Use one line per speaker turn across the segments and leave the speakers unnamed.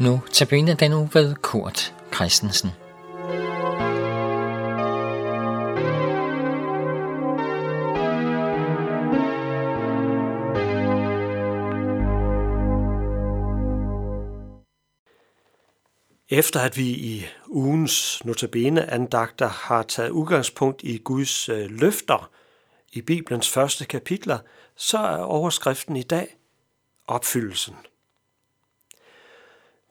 Nu tabiner den uge ved Kurt Christensen.
Efter at vi i ugens notabene andagter har taget udgangspunkt i Guds øh, løfter i Bibelens første kapitler, så er overskriften i dag opfyldelsen.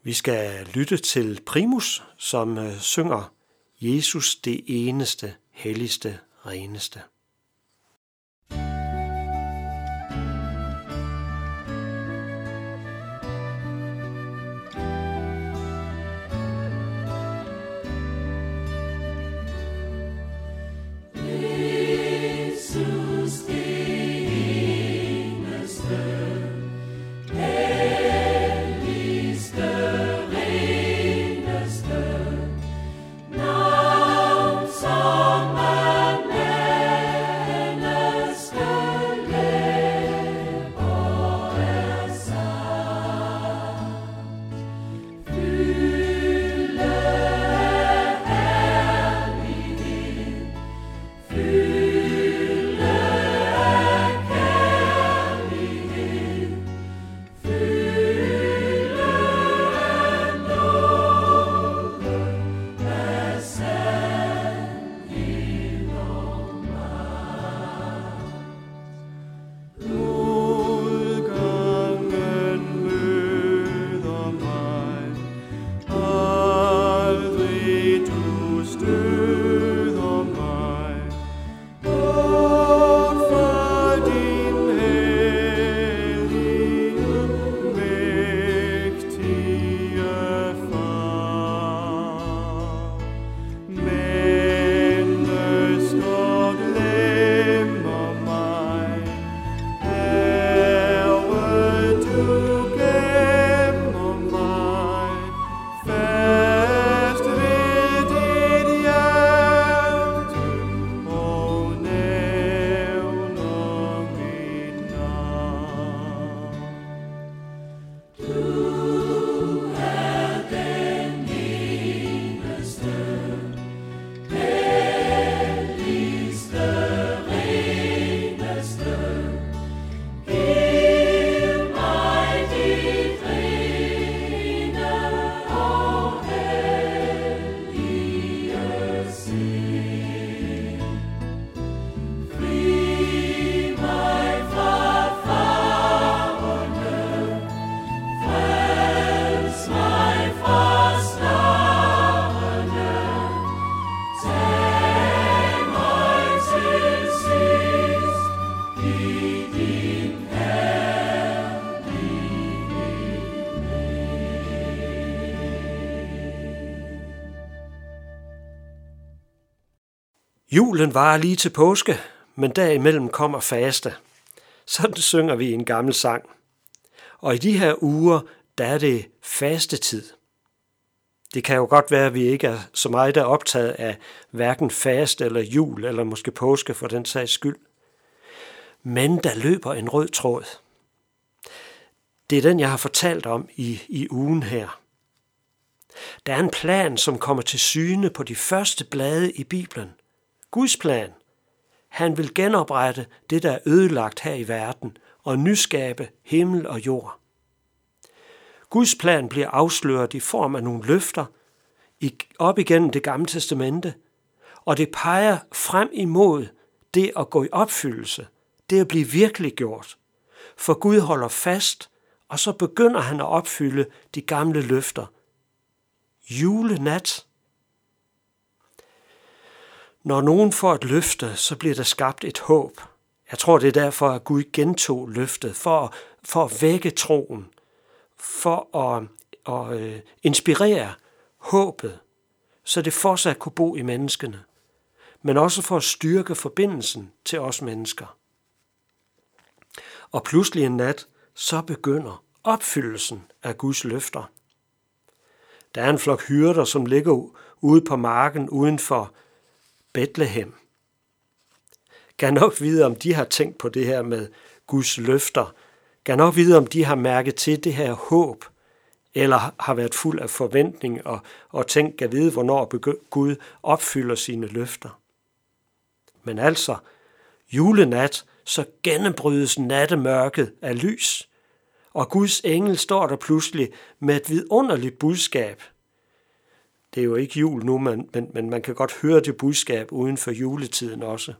Vi skal lytte til Primus, som øh, synger Jesus det eneste, helligste, reneste. Julen var lige til påske, men derimellem kommer faste. Sådan synger vi en gammel sang. Og i de her uger, der er det fastetid. Det kan jo godt være, at vi ikke er så meget der optaget af hverken faste eller jul, eller måske påske for den sags skyld. Men der løber en rød tråd. Det er den, jeg har fortalt om i, i ugen her. Der er en plan, som kommer til syne på de første blade i Bibelen. Guds plan. Han vil genoprette det, der er ødelagt her i verden, og nyskabe himmel og jord. Guds plan bliver afsløret i form af nogle løfter op igennem det gamle testamente, og det peger frem imod det at gå i opfyldelse, det at blive virkelig gjort. For Gud holder fast, og så begynder han at opfylde de gamle løfter. Julenat når nogen får et løfte, så bliver der skabt et håb. Jeg tror, det er derfor, at Gud gentog løftet, for, for at vække troen, for at, at øh, inspirere håbet, så det fortsat kunne bo i menneskene, men også for at styrke forbindelsen til os mennesker. Og pludselig en nat, så begynder opfyldelsen af Guds løfter. Der er en flok hyrder, som ligger ude på marken uden for Bethlehem. Kan nok vide, om de har tænkt på det her med Guds løfter. Kan nok vide, om de har mærket til det her håb eller har været fuld af forventning og, og tænkt at vide, hvornår Gud opfylder sine løfter. Men altså, julenat, så gennembrydes nattemørket af lys, og Guds engel står der pludselig med et vidunderligt budskab. Det er jo ikke jul nu, men, men, men man kan godt høre det budskab uden for juletiden også.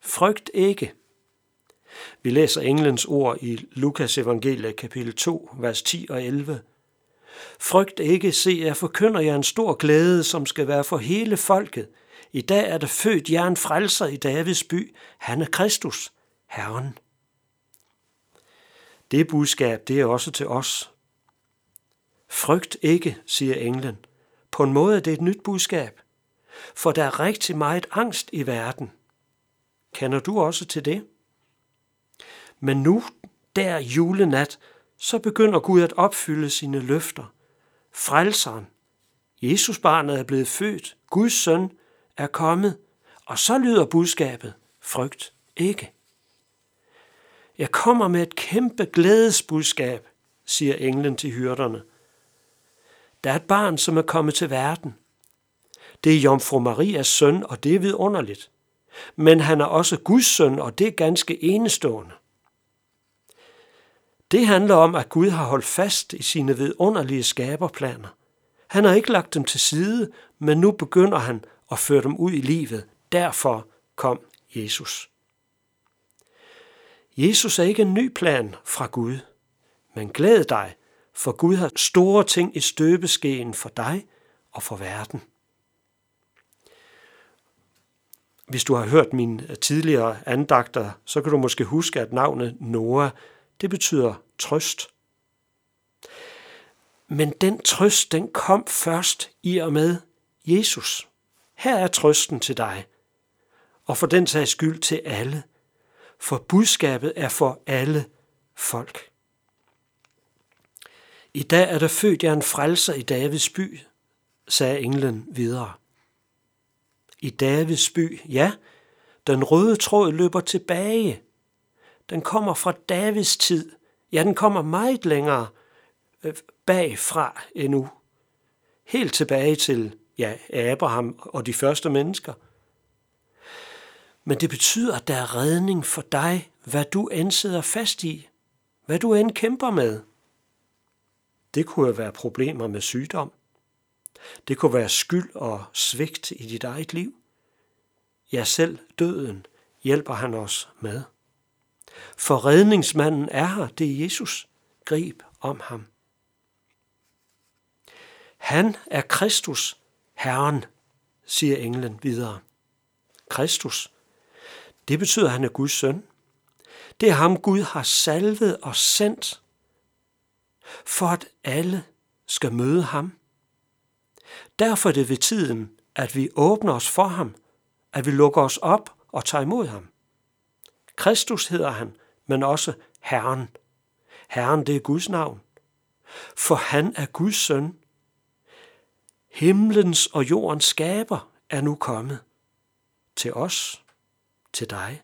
Frygt ikke. Vi læser englens ord i Lukas evangelie kapitel 2, vers 10 og 11. Frygt ikke, se, jeg forkynder jer en stor glæde, som skal være for hele folket. I dag er der født jer en frelser i Davids by. Han er Kristus, Herren. Det budskab, det er også til os. Frygt ikke, siger englen. På en måde er det et nyt budskab, for der er rigtig meget angst i verden. Kender du også til det? Men nu, der julenat, så begynder Gud at opfylde sine løfter. Frelseren, Jesus barnet er blevet født, Guds søn er kommet, og så lyder budskabet, frygt ikke. Jeg kommer med et kæmpe glædesbudskab, siger englen til hyrderne. Der er et barn, som er kommet til verden. Det er Jomfru Marias søn, og det er vidunderligt. Men han er også Guds søn, og det er ganske enestående. Det handler om, at Gud har holdt fast i sine vidunderlige skaberplaner. Han har ikke lagt dem til side, men nu begynder han at føre dem ud i livet. Derfor kom Jesus. Jesus er ikke en ny plan fra Gud, men glæd dig, for Gud har store ting i støbeskeen for dig og for verden. Hvis du har hørt mine øh, tidligere andagter, så kan du måske huske, at navnet Noah, det betyder trøst. Men den trøst, den kom først i og med Jesus. Her er trøsten til dig, og for den sags skyld til alle, for budskabet er for alle folk. I dag er der født jer en frelser i Davids by, sagde englen videre. I Davids by, ja, den røde tråd løber tilbage. Den kommer fra Davids tid. Ja, den kommer meget længere øh, bagfra endnu. Helt tilbage til ja, Abraham og de første mennesker. Men det betyder, at der er redning for dig, hvad du end sidder fast i, hvad du end kæmper med. Det kunne være problemer med sygdom. Det kunne være skyld og svigt i dit eget liv. Ja, selv døden hjælper han os med. For redningsmanden er her, det er Jesus. Grib om ham. Han er Kristus, Herren, siger englen videre. Kristus, det betyder, at han er Guds søn. Det er ham, Gud har salvet og sendt, for at alle skal møde ham. Derfor er det ved tiden, at vi åbner os for ham, at vi lukker os op og tager imod ham. Kristus hedder han, men også Herren. Herren, det er Guds navn. For han er Guds søn. Himlens og jordens skaber er nu kommet til os, til dig.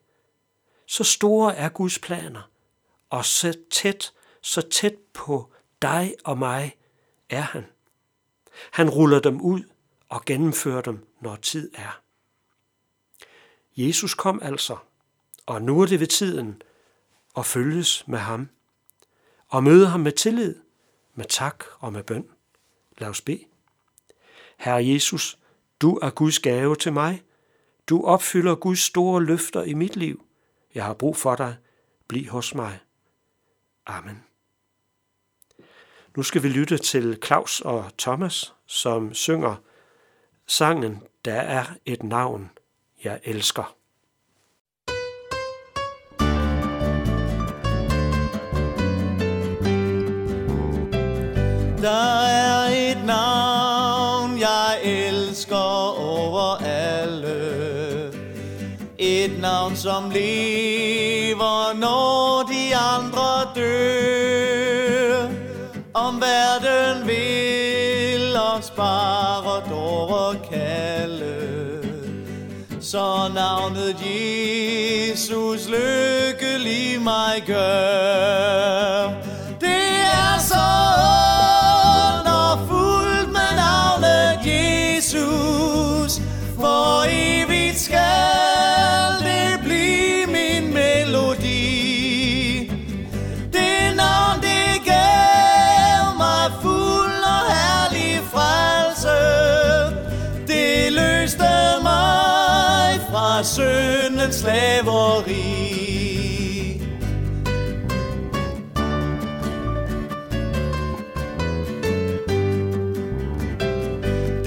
Så store er Guds planer, og så tæt, så tæt på dig og mig er han. Han ruller dem ud og gennemfører dem, når tid er. Jesus kom altså, og nu er det ved tiden at følges med ham og møde ham med tillid, med tak og med bøn. Lad os bede. Herre Jesus, du er Guds gave til mig. Du opfylder Guds store løfter i mit liv. Jeg har brug for dig. Bliv hos mig. Amen. Nu skal vi lytte til Claus og Thomas, som synger sangen Der er et navn, jeg elsker.
Der er et navn, jeg elsker over alle. Et navn, som lever, når de andre dør. Om verden vil os bare dår kalde. Så navnet Jesus lykkelig mig gør.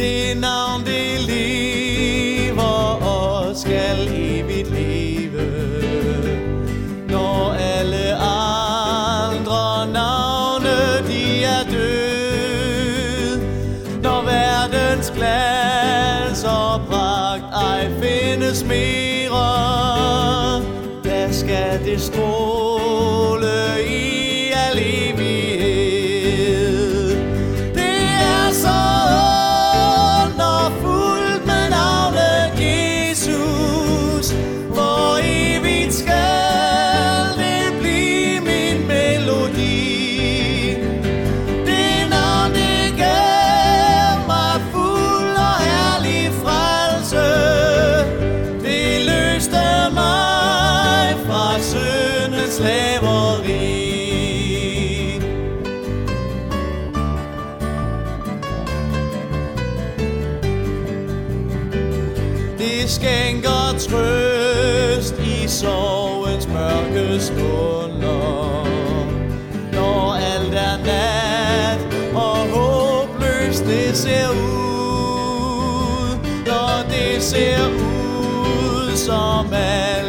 Det navn det lever og skal evigt leve. Når alle andre navne de er døde Når verdens glans og pragt ej findes mere Der skal det stråle stunder. Når alt er nat og håbløst det ser ud. Når det ser ud som at